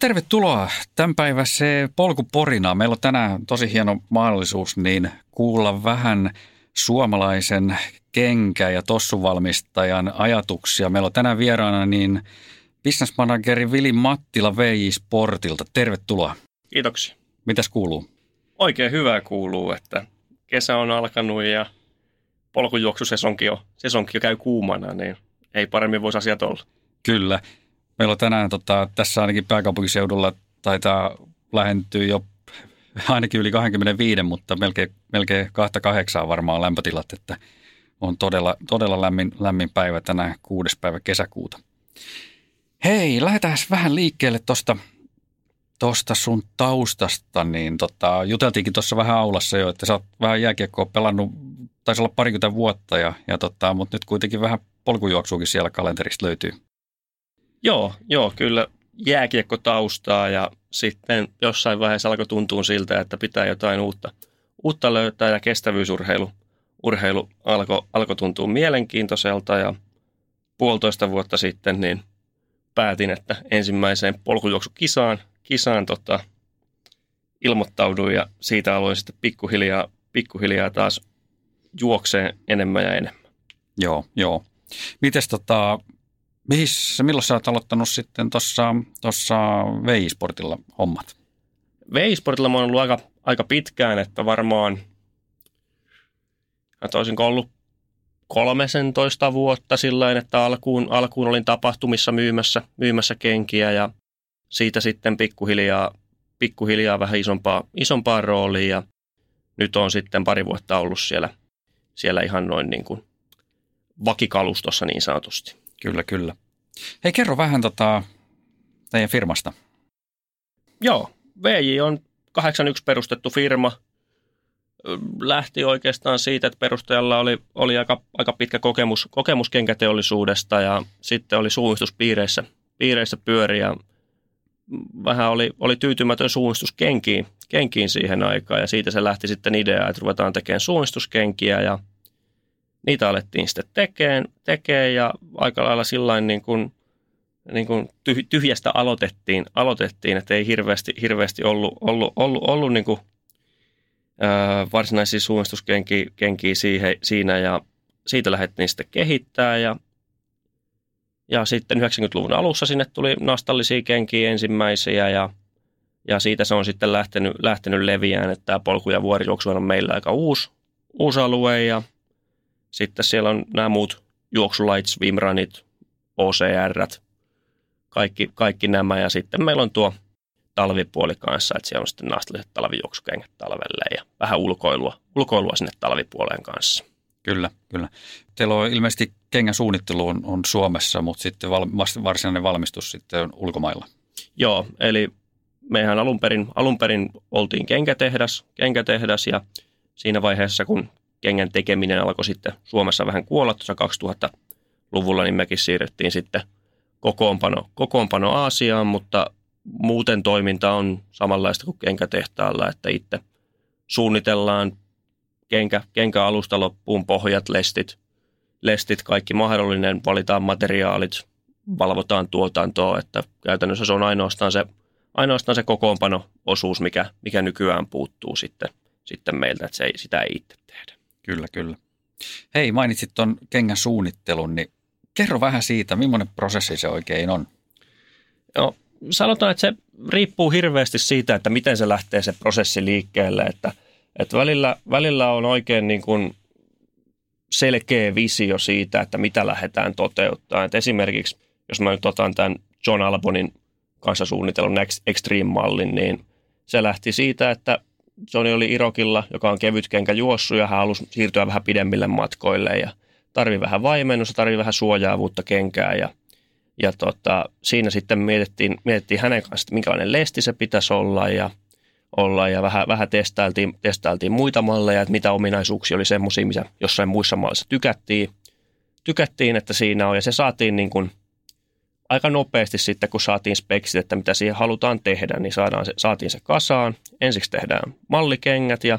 tervetuloa tämän päivän se polkuporina. Meillä on tänään tosi hieno mahdollisuus niin kuulla vähän suomalaisen kenkä- ja tossuvalmistajan ajatuksia. Meillä on tänään vieraana niin businessmanageri Vili Mattila VJ Sportilta. Tervetuloa. Kiitoksia. Mitäs kuuluu? Oikein hyvää kuuluu, että kesä on alkanut ja polkujuoksusesonki jo, sesonki jo käy kuumana, niin ei paremmin voisi asiat olla. Kyllä. Meillä on tänään tota, tässä ainakin pääkaupunkiseudulla taitaa lähentyä jo ainakin yli 25, mutta melkein, melkein 28 varmaan lämpötilat, että on todella, todella lämmin, lämmin päivä tänään, kuudes päivä kesäkuuta. Hei, lähdetään vähän liikkeelle tuosta tosta sun taustasta, niin tota, juteltiinkin tuossa vähän aulassa jo, että sä oot vähän jääkiekkoa pelannut, taisi olla parikymmentä vuotta, ja, ja tota, mutta nyt kuitenkin vähän polkujuoksuukin siellä kalenterista löytyy. Joo, joo, kyllä jääkiekko taustaa ja sitten jossain vaiheessa alkoi tuntua siltä, että pitää jotain uutta, uutta löytää ja kestävyysurheilu urheilu alkoi alko tuntua mielenkiintoiselta ja puolitoista vuotta sitten niin päätin, että ensimmäiseen polkujuoksukisaan kisaan tota, ilmoittauduin ja siitä aloin sitten pikkuhiljaa, pikkuhiljaa taas juokseen enemmän ja enemmän. Joo, joo. Mites tota, Mihin, milloin sä oot aloittanut sitten tuossa VI-sportilla hommat? VI-sportilla mä oon ollut aika, aika pitkään, että varmaan olisinko ollut 13 vuotta sillä että alkuun, alkuun olin tapahtumissa myymässä, myymässä kenkiä ja siitä sitten pikkuhiljaa, pikkuhiljaa vähän isompaa, isompaa roolia ja nyt on sitten pari vuotta ollut siellä, siellä ihan noin niin kuin vakikalustossa niin sanotusti. Kyllä, kyllä. Hei, kerro vähän tota, teidän firmasta. Joo, VJ on 81 perustettu firma. Lähti oikeastaan siitä, että perustajalla oli, oli aika, aika pitkä kokemus, kokemus kenkäteollisuudesta ja sitten oli suunnistuspiireissä piireissä pyöriä. Vähän oli, oli tyytymätön suunnistus kenkiin, kenkiin siihen aikaan ja siitä se lähti sitten idea, että ruvetaan tekemään suunnistuskenkiä ja – niitä alettiin sitten tekemään, tekemään ja aika lailla sillain niin kuin, niin kuin tyhjästä aloitettiin, aloitettiin, että ei hirveästi, hirveästi ollut, ollut, ollut, ollut niin kuin, ää, varsinaisia suunnistuskenkiä siihen, siinä ja siitä lähdettiin sitten kehittää ja, ja sitten 90-luvun alussa sinne tuli nastallisia kenkiä ensimmäisiä ja, ja siitä se on sitten lähtenyt, lähtenyt leviään, että tämä polku- ja vuorijuoksu on meillä aika uusi, uusi alue ja sitten siellä on nämä muut juoksulait, swimrunit, OCR, kaikki, kaikki nämä. Ja sitten meillä on tuo talvipuoli kanssa, että siellä on sitten naastalliset talvijuoksukengät talvelle ja vähän ulkoilua, ulkoilua sinne talvipuoleen kanssa. Kyllä, kyllä. Teillä on ilmeisesti kengän suunnittelu on, on Suomessa, mutta sitten val, varsinainen valmistus sitten on ulkomailla. Joo, eli mehän alun perin, alun perin oltiin kenkätehdas, kenkätehdas ja siinä vaiheessa, kun kengän tekeminen alkoi sitten Suomessa vähän kuolla tuossa 2000-luvulla, niin mekin siirrettiin sitten kokoonpano, kokoonpano Aasiaan, mutta muuten toiminta on samanlaista kuin kenkätehtaalla, että itse suunnitellaan kenkä, kenkä alusta loppuun, pohjat, lestit, lestit, kaikki mahdollinen, valitaan materiaalit, valvotaan tuotantoa, että käytännössä se on ainoastaan se, ainoastaan se kokoonpano-osuus, mikä, mikä nykyään puuttuu sitten, sitten meiltä, että se ei, sitä ei itse tehdä. Kyllä, kyllä. Hei, mainitsit tuon kengän suunnittelun, niin kerro vähän siitä, millainen prosessi se oikein on? No, sanotaan, että se riippuu hirveästi siitä, että miten se lähtee se prosessi liikkeelle, että, että välillä, välillä on oikein niin kuin selkeä visio siitä, että mitä lähdetään toteuttaa. Että esimerkiksi, jos mä nyt otan tämän John Albonin kanssa suunnitellun Extreme-mallin, niin se lähti siitä, että Johnny oli Irokilla, joka on kevyt kenkä juossu ja hän halusi siirtyä vähän pidemmille matkoille ja tarvi vähän vaimennusta, tarvi vähän suojaavuutta kenkää ja, ja tota, siinä sitten mietittiin, mietittiin hänen kanssa, että minkälainen lesti se pitäisi olla ja, olla ja vähän, vähän testailtiin, testailtiin muita malleja, että mitä ominaisuuksia oli semmoisia, mitä jossain muissa mallissa tykättiin, tykättiin, että siinä on ja se saatiin niin kuin aika nopeasti sitten, kun saatiin speksit, että mitä siihen halutaan tehdä, niin saadaan se, saatiin se kasaan. Ensiksi tehdään mallikengät ja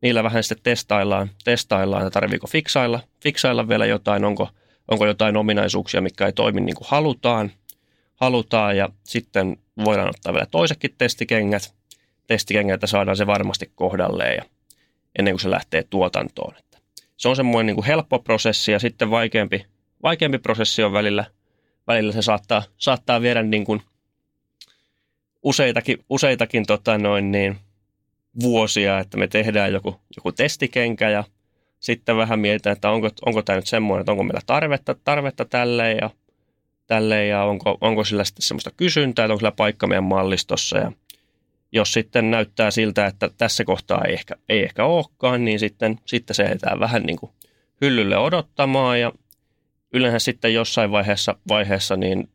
niillä vähän sitten testaillaan, testaillaan että tarviiko fiksailla, fiksailla vielä jotain, onko, onko jotain ominaisuuksia, mikä ei toimi niin kuin halutaan, halutaan ja sitten voidaan ottaa vielä toisetkin testikengät, testikengät, saadaan se varmasti kohdalleen ja ennen kuin se lähtee tuotantoon. Että se on semmoinen niin kuin helppo prosessi ja sitten vaikeampi, vaikeampi prosessi on välillä, välillä se saattaa, saattaa viedä niin kuin useitakin, useitakin tota noin niin, vuosia, että me tehdään joku, joku testikenkä ja sitten vähän mietitään, että onko, onko tämä nyt semmoinen, että onko meillä tarvetta, tarvetta tälle ja, tälle ja onko, onko sillä sitten semmoista kysyntää, että onko sillä paikka meidän mallistossa ja jos sitten näyttää siltä, että tässä kohtaa ei ehkä, ei ehkä olekaan, niin sitten, sitten se jätetään vähän niin kuin hyllylle odottamaan ja yleensä sitten jossain vaiheessa, vaiheessa niin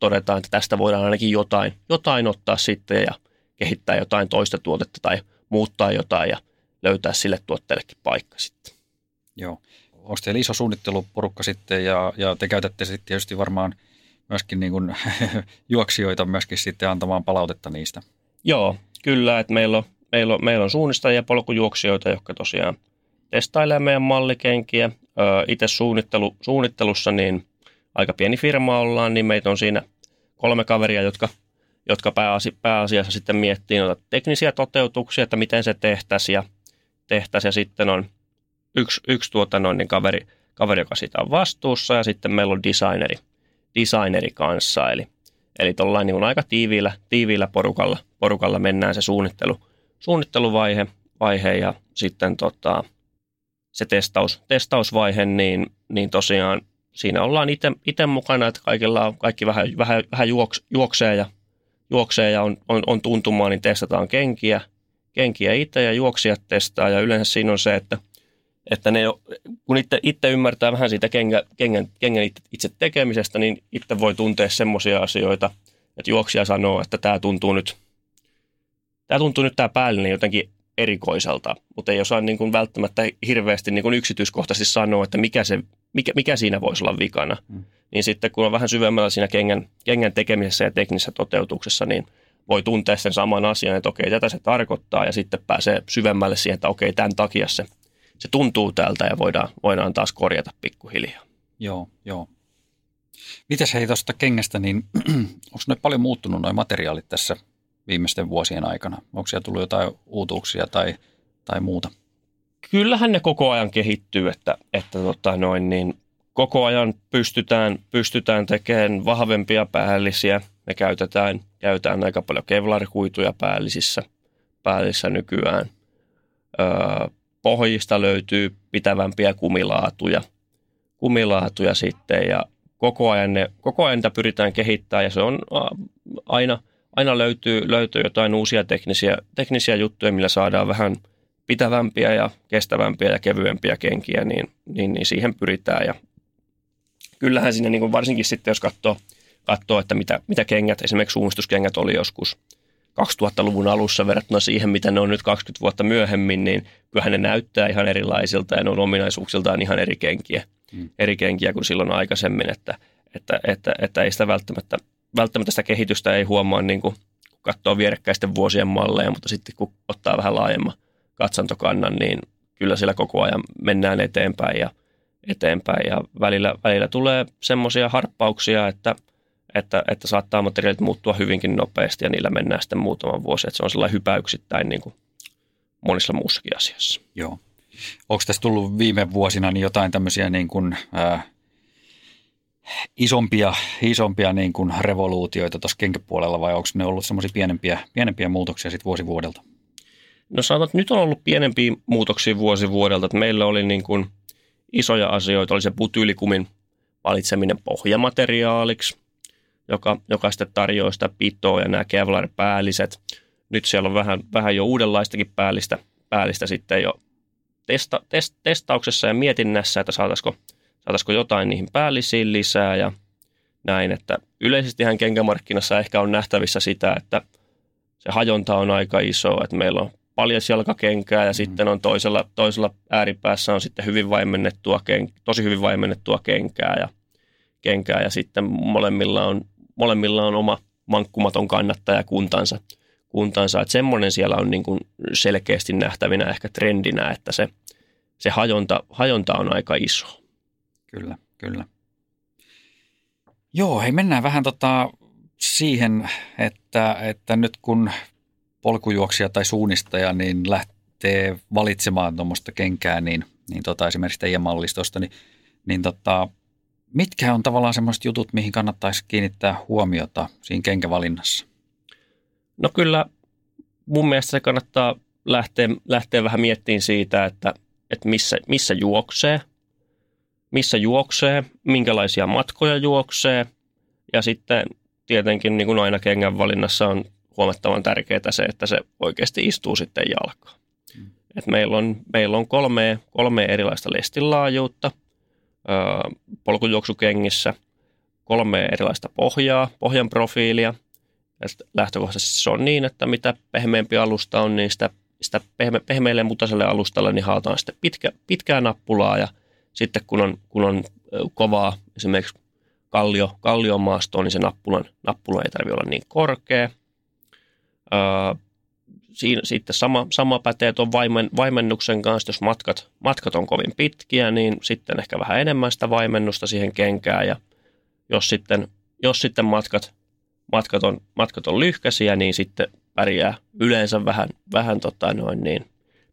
todetaan, että tästä voidaan ainakin jotain, jotain ottaa sitten ja kehittää jotain toista tuotetta tai muuttaa jotain ja löytää sille tuotteellekin paikka sitten. Joo. Onko teillä iso suunnitteluporukka sitten ja, ja te käytätte sitten tietysti varmaan myöskin niin kuin juoksijoita myöskin sitten antamaan palautetta niistä? Joo, kyllä, että meillä on, meillä on, meillä on suunnistajia ja polkujuoksijoita, jotka tosiaan testailee meidän mallikenkiä. Itse suunnittelu, suunnittelussa niin aika pieni firma ollaan, niin meitä on siinä kolme kaveria, jotka, jotka pääasi, pääasiassa sitten miettii noita teknisiä toteutuksia, että miten se tehtäisiin ja, tehtäisiin. ja sitten on yksi, yksi tuota noin, niin kaveri, kaveri, joka siitä on vastuussa ja sitten meillä on designeri, designeri kanssa, eli, eli tuollain niin aika tiiviillä, tiiviillä porukalla, porukalla mennään se suunnittelu, suunnitteluvaihe vaihe ja sitten tota, se testaus, testausvaihe, niin, niin tosiaan siinä ollaan itse mukana, että kaikilla on, kaikki vähän, vähän, vähän juoks, juoksee ja, juoksee ja on, on, on tuntumaa, niin testataan kenkiä, kenkiä itse ja juoksijat testaa. Ja yleensä siinä on se, että, että ne, kun itse, itse ymmärtää vähän siitä kengän, kengän, kengän itse tekemisestä, niin itse voi tuntea semmoisia asioita, että juoksija sanoo, että tämä tuntuu nyt, tämä tuntuu nyt tämä päällinen jotenkin erikoiselta, mutta ei osaa niin kuin välttämättä hirveästi niin kuin yksityiskohtaisesti sanoa, että mikä, se, mikä, mikä siinä voisi olla vikana. Mm. Niin sitten kun on vähän syvemmällä siinä kengän, kengän tekemisessä ja teknisessä toteutuksessa, niin voi tuntea sen saman asian, että okei, tätä se tarkoittaa ja sitten pääsee syvemmälle siihen, että okei, tämän takia se, se tuntuu tältä ja voidaan, voidaan taas korjata pikkuhiljaa. Joo, joo. Mitäs hei tuosta kengästä, niin onko ne paljon muuttunut noin materiaalit tässä viimeisten vuosien aikana? Onko siellä tullut jotain uutuuksia tai, tai muuta? Kyllähän ne koko ajan kehittyy, että, että tota noin, niin koko ajan pystytään, pystytään tekemään vahvempia päällisiä. Me käytetään, käytetään aika paljon kevlarikuituja päällisissä, päällissä nykyään. Öö, pohjista löytyy pitävämpiä kumilaatuja, kumilaatuja sitten ja koko ajan, ne, koko ajan pyritään kehittämään ja se on aina – aina löytyy, löytyy jotain uusia teknisiä, teknisiä juttuja, millä saadaan vähän pitävämpiä ja kestävämpiä ja kevyempiä kenkiä, niin, niin, niin siihen pyritään. Ja kyllähän siinä niin kuin varsinkin sitten, jos katsoo, katsoo että mitä, mitä kengät, esimerkiksi suunnistuskengät oli joskus 2000-luvun alussa verrattuna siihen, mitä ne on nyt 20 vuotta myöhemmin, niin kyllähän ne näyttää ihan erilaisilta ja ne on ominaisuuksiltaan ihan eri kenkiä, hmm. eri kenkiä kuin silloin aikaisemmin, että, että, että, että ei sitä välttämättä välttämättä sitä kehitystä ei huomaa niin kuin, kun katsoo vierekkäisten vuosien malleja, mutta sitten kun ottaa vähän laajemman katsantokannan, niin kyllä sillä koko ajan mennään eteenpäin ja, eteenpäin ja välillä, välillä tulee semmoisia harppauksia, että, että, että saattaa materiaalit muuttua hyvinkin nopeasti ja niillä mennään sitten muutaman vuosi, että se on sellainen hypäyksittäin niin kuin monissa muussakin asiassa. Joo. Onko tässä tullut viime vuosina niin jotain tämmöisiä niin kuin, äh, isompia, isompia niin kuin revoluutioita tuossa kenkäpuolella vai onko ne ollut semmoisia pienempiä, pienempiä muutoksia sitten vuosi vuodelta? No sanotaan, että nyt on ollut pienempiä muutoksia vuosi vuodelta. Että meillä oli niin kuin isoja asioita, oli se butyylikumin valitseminen pohjamateriaaliksi, joka, joka sitten tarjoaa sitä pitoa ja nämä Kevlar-päälliset. Nyt siellä on vähän, vähän jo uudenlaistakin päällistä, päällistä sitten jo testa, test, testauksessa ja mietinnässä, että saataisiko – saataisiko jotain niihin päällisiin lisää ja näin, että yleisestihän kenkämarkkinassa ehkä on nähtävissä sitä, että se hajonta on aika iso, että meillä on paljon jalkakenkää ja mm. sitten on toisella, toisella ääripäässä on sitten hyvin vaimennettua, ken, tosi hyvin vaimennettua kenkää ja, kenkää ja sitten molemmilla on, molemmilla on oma mankkumaton kannattaja kuntansa. kuntansa. Että semmoinen siellä on niin kuin selkeästi nähtävinä ehkä trendinä, että se, se hajonta, hajonta on aika iso. Kyllä, kyllä. Joo, hei mennään vähän tota siihen, että, että nyt kun polkujuoksija tai suunnistaja niin lähtee valitsemaan tuommoista kenkää, niin, niin tota, esimerkiksi teidän mallistosta, niin, niin tota, mitkä on tavallaan semmoiset jutut, mihin kannattaisi kiinnittää huomiota siinä kenkävalinnassa? No kyllä mun mielestä se kannattaa lähteä, lähteä vähän miettimään siitä, että, että missä, missä juoksee, missä juoksee, minkälaisia matkoja juoksee ja sitten tietenkin niin kuin aina kengän valinnassa on huomattavan tärkeää se, että se oikeasti istuu sitten jalkaan. Mm. Et meillä on, meillä on kolme, kolme erilaista lestilaajuutta polkujuoksukengissä, kolme erilaista pohjaa, pohjan profiilia. Lähtökohtaisesti se on niin, että mitä pehmeämpi alusta on, niin sitä, sitä pehme, pehmeälle mutaiselle alustalle niin haetaan sitten pitkä, pitkää nappulaa ja sitten kun on, kun on kovaa esimerkiksi kallio, kallion maastoon, niin se nappulan, nappula ei tarvitse olla niin korkea. Öö, siinä, sitten sama, sama pätee tuon vaimen, vaimennuksen kanssa, jos matkat, matkat on kovin pitkiä, niin sitten ehkä vähän enemmän sitä vaimennusta siihen kenkään. Ja jos sitten, jos sitten matkat, matkat, on, matkat on lyhkäisiä, niin sitten pärjää yleensä vähän, vähän tota noin niin,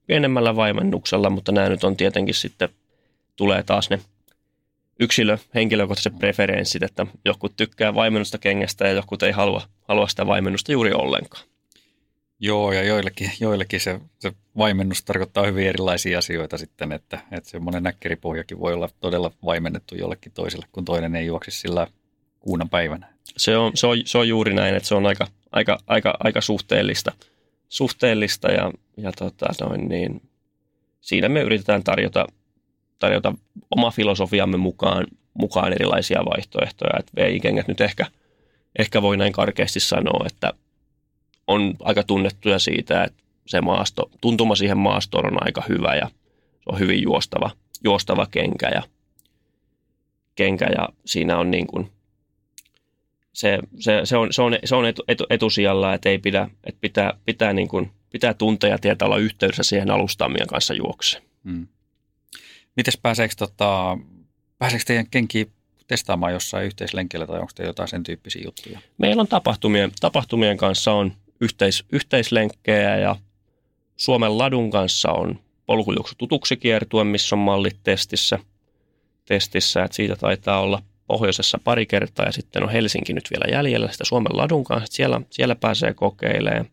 pienemmällä vaimennuksella, mutta nämä nyt on tietenkin sitten, tulee taas ne yksilö, henkilökohtaiset preferenssit, että joku tykkää vaimennusta kengästä ja joku ei halua, halua sitä vaimennusta juuri ollenkaan. Joo, ja joillekin, joillekin se, se vaimennus tarkoittaa hyvin erilaisia asioita sitten, että, että semmoinen näkkeripohjakin voi olla todella vaimennettu jollekin toiselle, kun toinen ei juoksi sillä kuunan päivänä. Se on, se on, se on juuri näin, että se on aika, aika, aika, aika suhteellista, suhteellista ja, ja tota, noin niin, siinä me yritetään tarjota, tarjota oma filosofiamme mukaan, mukaan erilaisia vaihtoehtoja. Että VI-kengät nyt ehkä, ehkä voi näin karkeasti sanoa, että on aika tunnettuja siitä, että se maasto, tuntuma siihen maastoon on aika hyvä ja se on hyvin juostava, juostava kenkä ja, kenkä ja siinä on niin kuin, se, se, se, on, se on, se on etu, etu, etusijalla, että ei pidä, että pitää, pitää, niin kuin, pitää tuntea ja tietää olla yhteydessä siihen alustamien kanssa juokse. Hmm. Mites pääseekö, tota, pääseekö teidän kenki testaamaan jossain yhteislenkillä tai onko te jotain sen tyyppisiä juttuja? Meillä on tapahtumien, tapahtumien kanssa on yhteis, yhteislenkkejä ja Suomen ladun kanssa on polkujuoksu tutuksi kiertue, missä on mallit testissä. testissä että siitä taitaa olla pohjoisessa pari kertaa ja sitten on Helsinki nyt vielä jäljellä sitä Suomen ladun kanssa. Siellä, siellä pääsee kokeilemaan.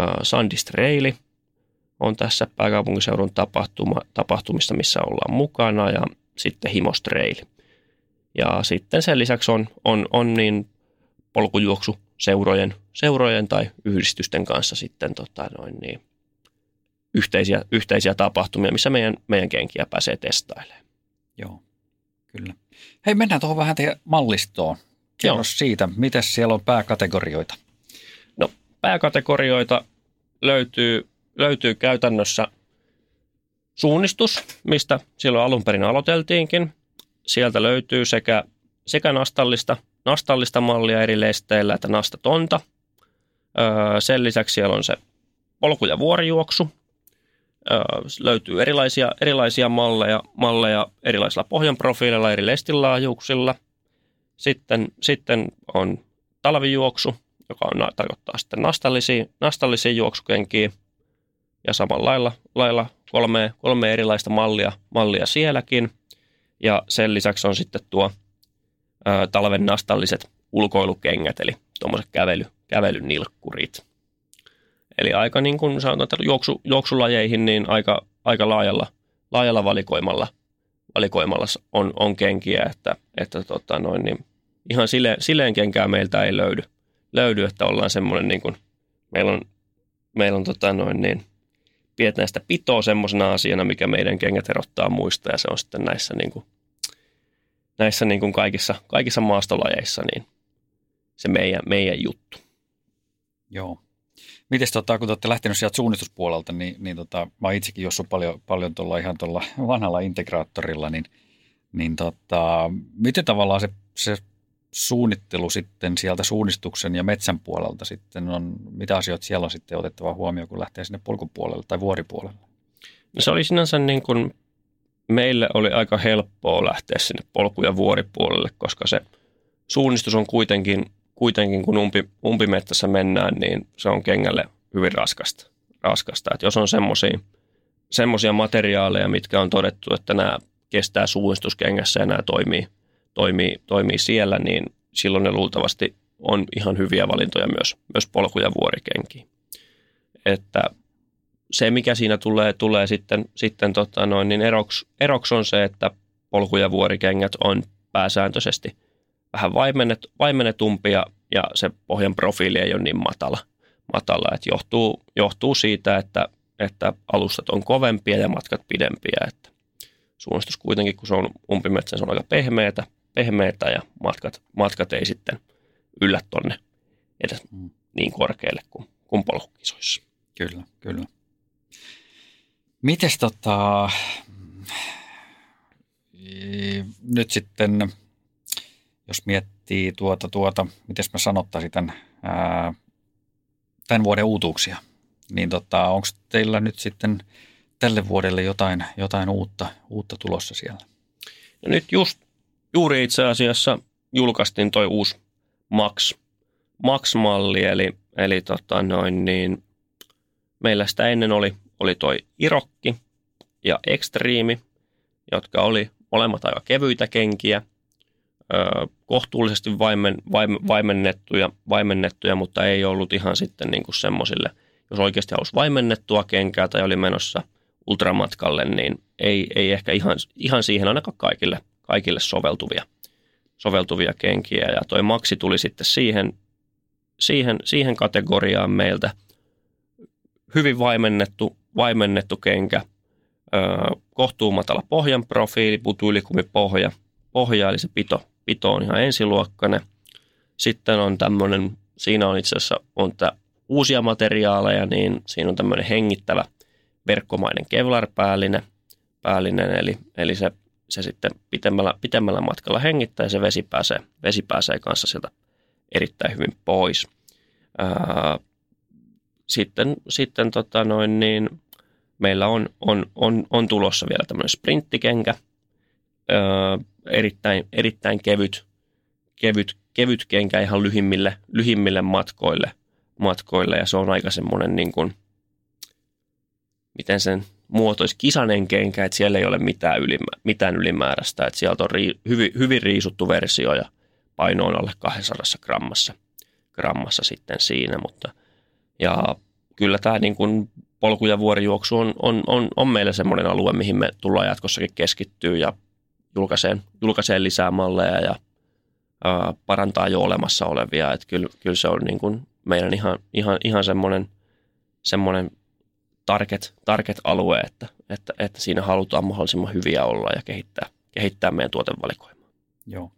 Uh, Sandistraili on tässä pääkaupunkiseudun tapahtuma, tapahtumista, missä ollaan mukana ja sitten Himostreili. Ja sitten sen lisäksi on, on, on niin polkujuoksu seurojen, seurojen tai yhdistysten kanssa sitten tota noin niin, yhteisiä, yhteisiä tapahtumia, missä meidän, meidän kenkiä pääsee testailemaan. Joo, kyllä. Hei, mennään tuohon vähän teidän mallistoon. Kerro Joo. siitä, miten siellä on pääkategorioita? No, pääkategorioita löytyy, löytyy käytännössä suunnistus, mistä silloin alun perin aloiteltiinkin. Sieltä löytyy sekä, sekä nastallista nastallista mallia eri lesteillä, että nastatonta. Öö, sen lisäksi siellä on se polku- ja vuorijuoksu. Öö, löytyy erilaisia, erilaisia malleja, malleja erilaisilla pohjan profiileilla, eri lestilaajuuksilla. Sitten, sitten on talvijuoksu, joka on, tarkoittaa sitten nastallisia, nastallisia juoksukenkiä. Ja samalla lailla, lailla kolme, kolme erilaista mallia, mallia sielläkin. Ja sen lisäksi on sitten tuo – talven nastalliset ulkoilukengät, eli tuommoiset kävely, kävelynilkkurit. Eli aika niin kuin sanotaan, että juoksu, juoksulajeihin niin aika, aika laajalla, laajalla valikoimalla, valikoimalla on, on kenkiä, että, että tota noin, niin ihan sille, silleen kenkää meiltä ei löydy, löydy että ollaan semmoinen niin kuin, meillä on, meillä on tota noin niin, pidetään sitä pitoa semmoisena asiana, mikä meidän kengät erottaa muista ja se on sitten näissä niin kuin näissä niin kuin kaikissa, kaikissa maastolajeissa niin se meidän, meidän juttu. Joo. Miten tota, kun te olette lähtenyt sieltä suunnistuspuolelta, niin, niin tota, mä itsekin jossut paljon, paljon tuolla ihan tuolla vanhalla integraattorilla, niin, niin tota, miten tavallaan se, se suunnittelu sitten sieltä suunnistuksen ja metsän puolelta sitten on, mitä asioita siellä on sitten otettava huomioon, kun lähtee sinne polkupuolelle tai vuoripuolelle? No se oli sinänsä niin kuin meille oli aika helppoa lähteä sinne polku- ja vuoripuolelle, koska se suunnistus on kuitenkin, kuitenkin kun umpi, umpimettässä mennään, niin se on kengälle hyvin raskasta. raskasta. Et jos on semmoisia materiaaleja, mitkä on todettu, että nämä kestää suunnistuskengässä ja nämä toimii, toimii, toimii siellä, niin silloin ne luultavasti on ihan hyviä valintoja myös, myös polku- ja vuorikenkiin. Että se, mikä siinä tulee, tulee sitten, sitten tota noin, niin eroks, eroks on se, että polku- ja vuorikengät on pääsääntöisesti vähän vaimennet, vaimennetumpia ja se pohjan profiili ei ole niin matala. matala että johtuu, johtuu siitä, että, että alustat on kovempia ja matkat pidempiä. Että suunnistus kuitenkin, kun se on umpimetsä, se on aika pehmeätä, pehmeätä ja matkat, matkat ei sitten yllä tonne edes mm. niin korkealle kuin, kuin polkukisoissa. Kyllä, kyllä. Mites tota, nyt sitten, jos miettii tuota, tuota miten mä sanottaisin tämän, ää, tämän vuoden uutuuksia, niin tota, onko teillä nyt sitten tälle vuodelle jotain, jotain uutta, uutta tulossa siellä? No nyt just juuri itse asiassa julkaistiin toi uusi Max, Max-malli, eli, eli tota noin niin, meillä sitä ennen oli, oli toi Irokki ja Extreme, jotka oli molemmat aika kevyitä kenkiä, ö, kohtuullisesti vaimen, vaim, vaimennettuja, vaimennettuja, mutta ei ollut ihan sitten niin kuin semmoisille, jos oikeasti halusi vaimennettua kenkää tai oli menossa ultramatkalle, niin ei, ei ehkä ihan, ihan siihen ainakaan kaikille, kaikille soveltuvia, soveltuvia kenkiä. Ja toi maksi tuli sitten siihen, siihen, siihen kategoriaan meiltä. Hyvin vaimennettu, vaimennettu kenkä, kohtuumatala pohjan profiili, pohja, pohja, eli se pito, pito on ihan ensiluokkainen. Sitten on tämmöinen, siinä on itse asiassa on tää uusia materiaaleja, niin siinä on tämmöinen hengittävä verkkomainen kevlar-päällinen, päällinen, eli, eli se, se sitten pitemmällä, pitemmällä matkalla hengittää ja se vesi pääsee, vesi pääsee kanssa sieltä erittäin hyvin pois. Ää, sitten sitten tota noin, niin meillä on, on, on, on tulossa vielä tämmöinen sprinttikenkä, öö, erittäin, erittäin kevyt, kevyt, kevyt kenkä ihan lyhimmille, lyhimmille matkoille, matkoille ja se on aika semmoinen niin kuin, miten sen muotoisi kisanen kenkä, että siellä ei ole mitään, ylimä, mitään ylimääräistä, että sieltä on ri, hyvin, hyvin riisuttu versio ja paino on alle 200 grammassa, grammassa sitten siinä, mutta ja kyllä tämä niin kuin polku- ja vuorijuoksu on, on, on, on meillä semmoinen alue, mihin me tullaan jatkossakin keskittyä ja julkaiseen, julkaiseen lisää malleja ja ää, parantaa jo olemassa olevia. Että kyllä, kyllä se on niin kuin meidän ihan, ihan, ihan semmoinen, semmoinen target, target alue, että, että, että siinä halutaan mahdollisimman hyviä olla ja kehittää, kehittää meidän tuotevalikoimaa. Joo.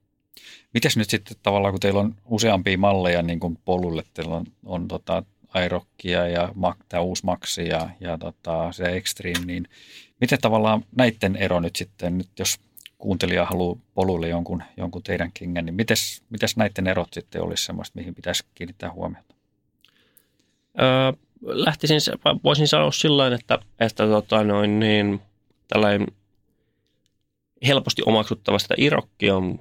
Mites nyt sitten tavallaan, kun teillä on useampia malleja niin kuin polulle, teillä on, on tota, Airokkia ja tämä uusi Maxi ja, ja tota, se Extreme, niin miten tavallaan näiden ero nyt sitten, nyt jos kuuntelija haluaa polulle jonkun, jonkun teidän kengän, niin mites, mites näiden erot sitten olisi semmoista, mihin pitäisi kiinnittää huomiota? Öö, lähtisin, voisin sanoa sillä että, että tota noin, niin, tällainen helposti omaksuttavasta irokki on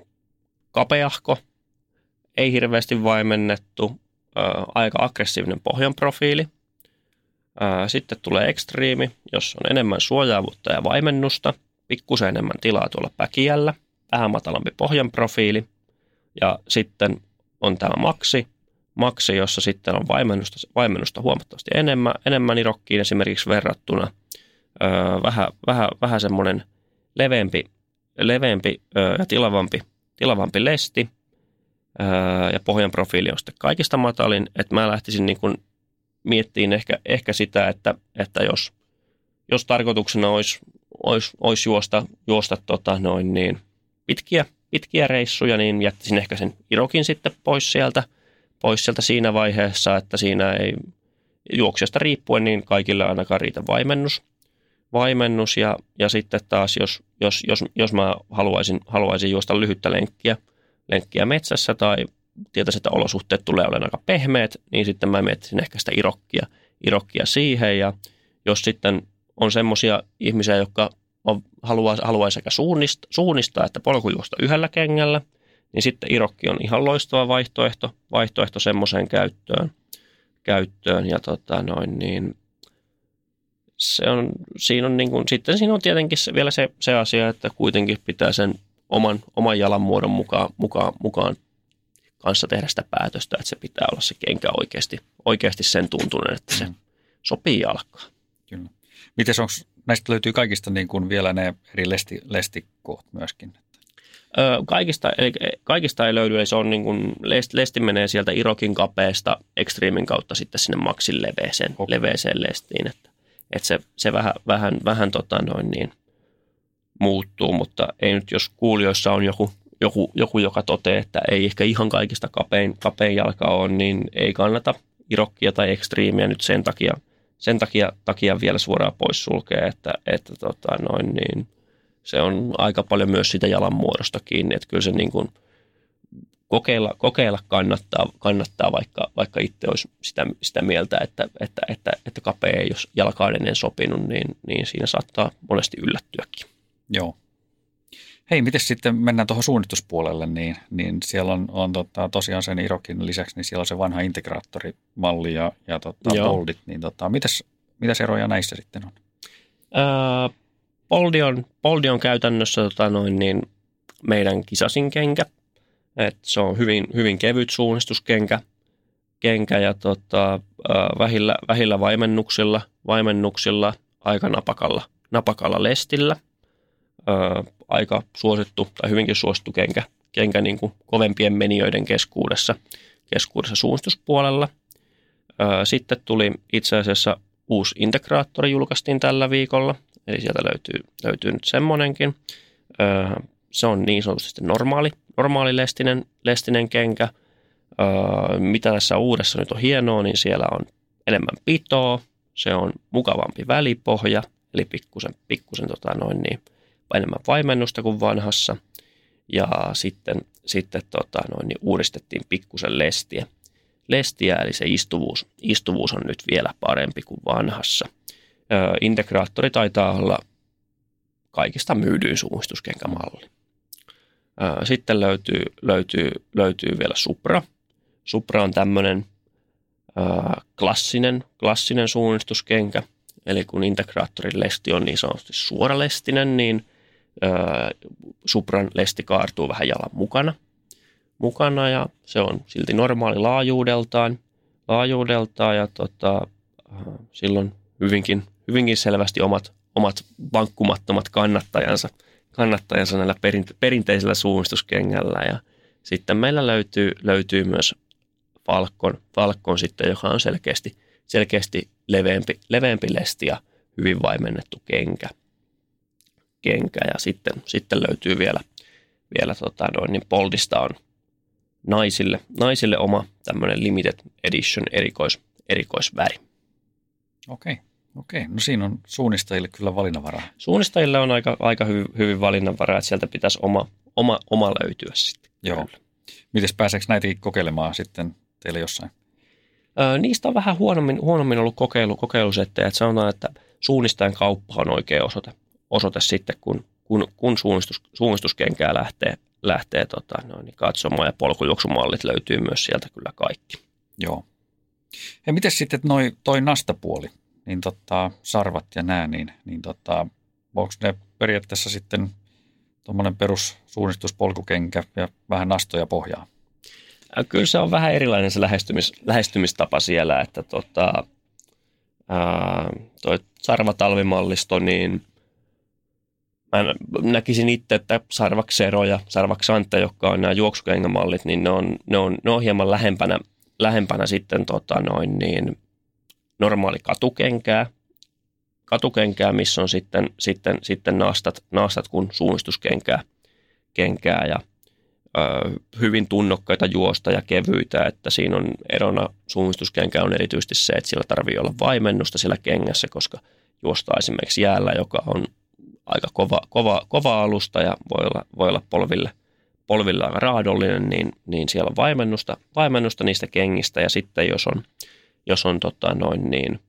kapeahko, ei hirveästi vaimennettu, aika aggressiivinen pohjan profiili. Sitten tulee ekstriimi, jossa on enemmän suojaavuutta ja vaimennusta, pikkusen enemmän tilaa tuolla päkiällä, vähän matalampi pohjan profiili. Ja sitten on tämä maksi, maksi, jossa sitten on vaimennusta, vaimennusta huomattavasti enemmän, enemmän irokkiin esimerkiksi verrattuna. Öö, vähän, vähän, vähän semmoinen leveämpi, leveämpi öö, ja tilavampi, tilavampi lesti, ja pohjan profiili on sitten kaikista matalin, että mä lähtisin niin kuin miettiin ehkä, ehkä sitä, että, että jos, jos tarkoituksena olisi, olisi, olisi juosta, juosta tota noin niin pitkiä, pitkiä reissuja, niin jättäisin ehkä sen Irokin sitten pois sieltä, pois sieltä siinä vaiheessa, että siinä ei juoksijasta riippuen niin kaikille ainakaan riitä vaimennus. vaimennus ja, ja sitten taas, jos, jos, jos, jos mä haluaisin, haluaisin juosta lyhyttä lenkkiä – lenkkiä metsässä tai tietäisin, että olosuhteet tulee olemaan aika pehmeät, niin sitten mä miettisin ehkä sitä irokkia, irokkia siihen. Ja jos sitten on semmoisia ihmisiä, jotka on, haluaa, haluaa sekä suunnistaa, suunnistaa että polkujuosta yhdellä kengällä, niin sitten Irokki on ihan loistava vaihtoehto, vaihtoehto semmoiseen käyttöön. käyttöön. Ja tota noin, niin se on, siinä on niin kuin, sitten siinä on tietenkin se, vielä se, se asia, että kuitenkin pitää sen oman, oman jalan muodon mukaan, mukaan, mukaan kanssa tehdä sitä päätöstä, että se pitää olla se kenkä oikeasti, oikeasti sen tuntunen, että se mm. sopii jalkaan. Kyllä. Miten onko, näistä löytyy kaikista niin kuin vielä ne eri lesti, lestikoht myöskin? Kaikista, eli kaikista ei löydy, eli se on niin kuin, lesti, menee sieltä Irokin kapeesta Extremin kautta sitten sinne Maxin leveeseen, okay. leveeseen lestiin, että, että se, se vähän, vähän, vähän tota noin niin, muuttuu, mutta ei nyt, jos kuulijoissa on joku joku, joku, joka toteaa, että ei ehkä ihan kaikista kapein, kapein jalka ole, niin ei kannata irokkia tai ekstriimiä nyt sen takia, sen takia, takia vielä suoraan pois sulkea, että, että tota noin, niin se on aika paljon myös sitä jalan muodosta kiinni, että kyllä se niin kuin kokeilla, kokeilla kannattaa, kannattaa vaikka, vaikka itse olisi sitä, sitä mieltä, että, että, että, että kapea ei jos jalka ennen sopinut, niin, niin siinä saattaa monesti yllättyäkin. Joo, Hei, miten sitten mennään tuohon suunnituspuolelle, niin, niin siellä on, on tota, tosiaan sen Irokin lisäksi, niin siellä on se vanha integraattorimalli ja, ja tota, Boldit, niin tota, mitäs, mitäs eroja näissä sitten on? Öö, Boldi, on, Boldi on käytännössä tota noin, niin meidän kisasin kenkä, Et se on hyvin, hyvin kevyt suunnistuskenkä. Kenkä ja tota, vähillä, vähillä vaimennuksilla, vaimennuksilla aika napakalla, napakalla lestillä – aika suosittu tai hyvinkin suosittu kenkä, kenkä niin kuin kovempien menijöiden keskuudessa, keskuudessa suunnistuspuolella. Sitten tuli itse asiassa uusi integraattori julkaistiin tällä viikolla, eli sieltä löytyy, löytyy nyt semmoinenkin. Se on niin sanotusti normaali, normaali lestinen, lestinen kenkä. Mitä tässä uudessa nyt on hienoa, niin siellä on enemmän pitoa, se on mukavampi välipohja, eli pikkusen, pikkusen tota noin niin, enemmän vaimennusta kuin vanhassa. Ja sitten, sitten tota, noin, niin uudistettiin pikkusen lestiä. lestiä, eli se istuvuus, istuvuus on nyt vielä parempi kuin vanhassa. Integraattori taitaa olla kaikista myydyin suunnistuskenkämalli. Sitten löytyy, löytyy, löytyy vielä Supra. Supra on tämmöinen klassinen, klassinen suunnistuskenkä. Eli kun integraattorin lesti on niin sanotusti suoralestinen, niin Supran lesti kaartuu vähän jalan mukana, mukana ja se on silti normaali laajuudeltaan, laajuudeltaan ja tota, silloin hyvinkin, hyvinkin selvästi omat, omat vankkumattomat kannattajansa, kannattajansa näillä perinte- perinteisellä suunnistuskengällä ja sitten meillä löytyy, löytyy myös Falcon, Falcon sitten, joka on selkeästi, selkeästi leveämpi, leveämpi lesti ja hyvin vaimennettu kenkä kenkä ja sitten, sitten löytyy vielä, vielä tota noin, niin Boldista on naisille, naisille oma tämmöinen limited edition erikois, erikoisväri. Okei, okay. Okei. No siinä on suunnistajille kyllä valinnanvaraa. Suunnistajille on aika, aika hyvin, hyvin valinnanvaraa, että sieltä pitäisi oma, oma, oma löytyä sitten. Joo. Miten pääseekö näitä kokeilemaan sitten teille jossain? Öö, niistä on vähän huonommin, huonommin ollut kokeilu, kokeilusettejä. Että sanotaan, että suunnistajan kauppa on oikea osoite osoite sitten, kun, kun, kun suunnistus, suunnistuskenkää lähtee, lähtee tota, noin, niin katsomaan ja polkujuoksumallit löytyy myös sieltä kyllä kaikki. Joo. Ja miten sitten noi, toi nastapuoli, niin tota, sarvat ja nää, niin, niin tota, onko ne periaatteessa sitten tuommoinen perussuunnistuspolkukenkä ja vähän nastoja pohjaa? Kyllä se on vähän erilainen se lähestymis, lähestymistapa siellä, että tota, ää, toi sarvatalvimallisto, niin – mä näkisin itse, että Sarvaksero ja Sarvaksante, jotka on nämä juoksukengämallit, niin ne on, ne on, ne on hieman lähempänä, lähempänä sitten tota noin niin normaali katukenkää, katukenkää, missä on sitten, sitten, sitten naastat, naastat kuin suunnistuskenkää kenkää ja ö, hyvin tunnokkaita juosta ja kevyitä, että siinä on erona suunnistuskenkä on erityisesti se, että sillä tarvii olla vaimennusta siellä kengässä, koska juostaa esimerkiksi jäällä, joka on aika kova, kova, kova alusta ja voi olla, voi olla polville, polville aika raadollinen, niin, niin siellä on vaimennusta, vaimennusta niistä kengistä ja sitten jos on, jos on tota noin niin,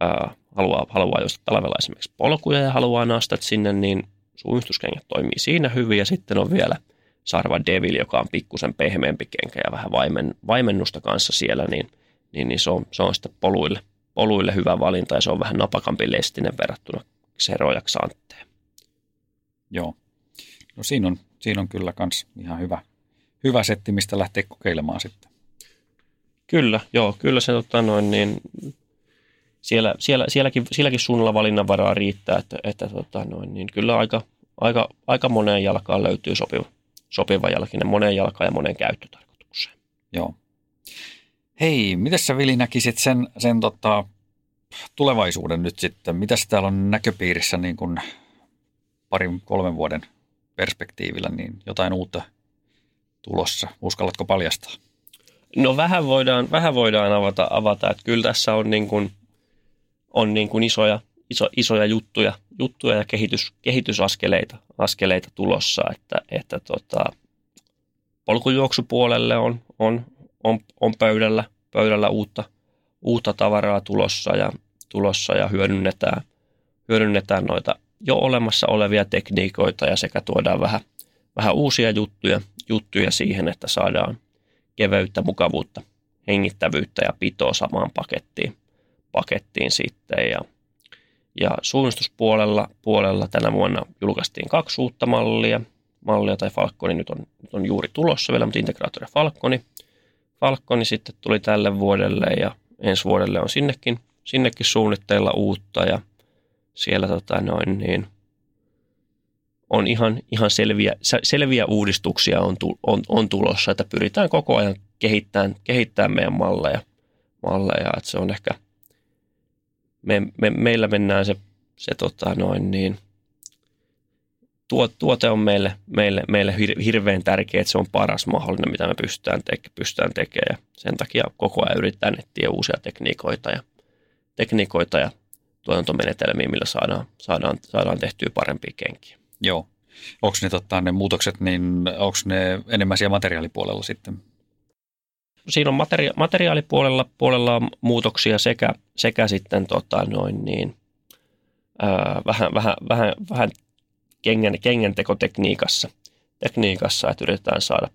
ää, haluaa, haluaa just talvella esimerkiksi polkuja ja haluaa nastat sinne, niin suunnistuskengät toimii siinä hyvin ja sitten on vielä, Sarva Devil, joka on pikkusen pehmeämpi kenkä ja vähän vaimen, vaimennusta kanssa siellä, niin, niin, niin se, on, se on sitten poluille, poluille hyvä valinta ja se on vähän napakampi lestinen verrattuna Xero ja Xanteen. Joo. No siinä on, siinä on kyllä kans ihan hyvä, hyvä setti, mistä lähtee kokeilemaan sitten. Kyllä, joo, kyllä se tota noin, niin siellä, siellä, sielläkin, sielläkin suunnalla valinnanvaraa riittää, että, että tota noin, niin kyllä aika, aika, aika moneen jalkaan löytyy sopiva, sopiva jalkinen, moneen jalkaan ja moneen käyttötarkoitukseen. Joo. Hei, miten sä Vili näkisit sen, sen tota, tulevaisuuden nyt sitten? Mitäs täällä on näköpiirissä niin kuin parin, kolmen vuoden perspektiivillä, niin jotain uutta tulossa? Uskallatko paljastaa? No vähän voidaan, vähän voidaan avata, avata, että kyllä tässä on niin kuin, on niin kuin isoja, iso, isoja juttuja, juttuja ja kehitys, kehitysaskeleita askeleita tulossa, että, että tota, polkujuoksupuolelle on, on, on, on pöydällä, pöydällä uutta, uutta tavaraa tulossa ja, tulossa ja hyödynnetään, hyödynnetään noita jo olemassa olevia tekniikoita ja sekä tuodaan vähän, vähän uusia juttuja, juttuja siihen, että saadaan keveyttä, mukavuutta, hengittävyyttä ja pitoa samaan pakettiin, pakettiin sitten. Ja, ja suunnistuspuolella puolella tänä vuonna julkaistiin kaksi uutta mallia. Mallia tai Falconi nyt on, nyt on juuri tulossa vielä, mutta integraattori Falconi. Falconi sitten tuli tälle vuodelle ja ensi vuodelle on sinnekin, sinnekin suunnitteilla uutta ja siellä tota noin niin, on ihan, ihan selviä, selviä uudistuksia on, on, on tulossa, että pyritään koko ajan kehittämään, kehittämään meidän malleja, malleja että se on ehkä, me, me, meillä mennään se, se tota noin niin, tuo, tuote on meille, meille, meille hirveän tärkeä, että se on paras mahdollinen, mitä me pystytään, teke, pystytään tekemään. Sen takia koko ajan yritetään etsiä uusia tekniikoita ja, tekniikoita ja tuotantomenetelmiä, millä saadaan, saadaan, saadaan tehtyä parempia kenkiä. Joo. Onko ne, tota, ne muutokset, niin onko ne enemmän siellä materiaalipuolella sitten? Siinä on materia- materiaalipuolella puolella on muutoksia sekä, sekä sitten tota, noin niin, ää, vähän, vähän, vähän, vähän kengän, kengäntekotekniikassa, tekniikassa, että yritetään saada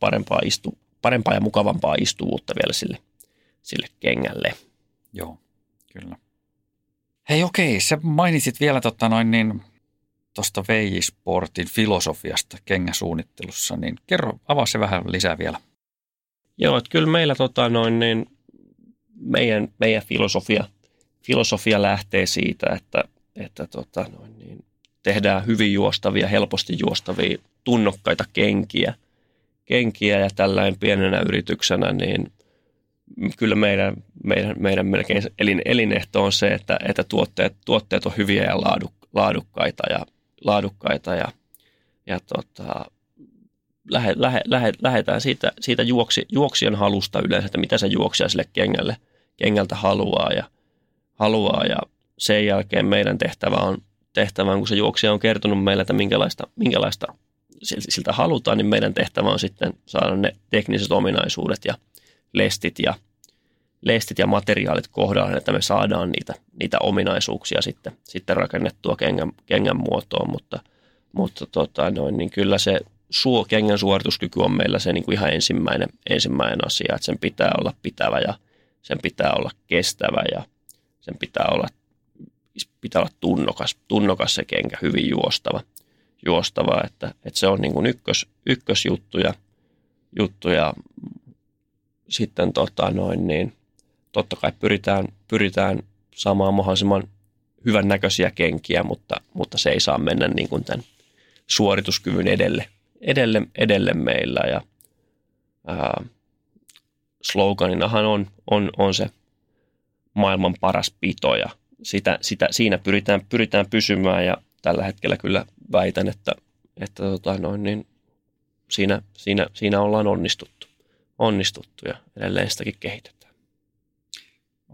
parempaa, istu, parempaa ja mukavampaa istuvuutta vielä sille, sille kengälle. Joo, kyllä. Hei okei, sä mainitsit vielä tota noin niin tuosta Veijisportin filosofiasta kengäsuunnittelussa, niin kerro, avaa se vähän lisää vielä. Joo, että kyllä meillä tota noin niin, meidän, meidän filosofia, filosofia lähtee siitä, että, että tota noin niin, tehdään hyvin juostavia, helposti juostavia, tunnokkaita kenkiä, kenkiä ja tällainen pienenä yrityksenä, niin kyllä meidän, meidän, meidän melkein elin, elinehto on se, että, että tuotteet, tuotteet on hyviä ja laaduk, laadukkaita ja, laadukkaita ja, ja tota, lähe, lähe, lähe, lähdetään siitä, siitä juoksi, juoksijan halusta yleensä, että mitä se juoksija sille kengälle, kengältä haluaa ja, haluaa ja sen jälkeen meidän tehtävä on, tehtävä on, kun se juoksija on kertonut meille, että minkälaista, minkälaista siltä halutaan, niin meidän tehtävä on sitten saada ne tekniset ominaisuudet ja lestit ja, lestit ja materiaalit kohdallaan, että me saadaan niitä, niitä ominaisuuksia sitten, sitten rakennettua kengän, kengän muotoon, mutta, mutta tota noin, niin kyllä se suo, kengän suorituskyky on meillä se niin kuin ihan ensimmäinen, ensimmäinen asia, että sen pitää olla pitävä ja sen pitää olla kestävä ja sen pitää olla, pitää olla tunnokas, tunnokas se kenkä, hyvin juostava, juostava että, että se on niin kuin ykkös, ykkösjuttu ja, juttu ja sitten tota noin, niin totta kai pyritään, pyritään saamaan mahdollisimman hyvän näköisiä kenkiä, mutta, mutta se ei saa mennä niin kuin tämän suorituskyvyn edelle, edelle, edelle meillä. Ja, ää, sloganinahan on, on, on se maailman paras pito ja sitä, sitä, siinä pyritään, pyritään pysymään ja tällä hetkellä kyllä väitän, että, että tota noin, niin siinä, siinä, siinä ollaan onnistuttu, onnistuttu ja edelleen sitäkin kehitetään.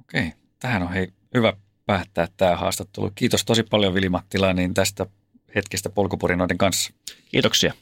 Okei, tähän on hei, hyvä päättää tämä haastattelu. Kiitos tosi paljon Vili Mattila niin tästä hetkestä polkupurinoiden kanssa. Kiitoksia.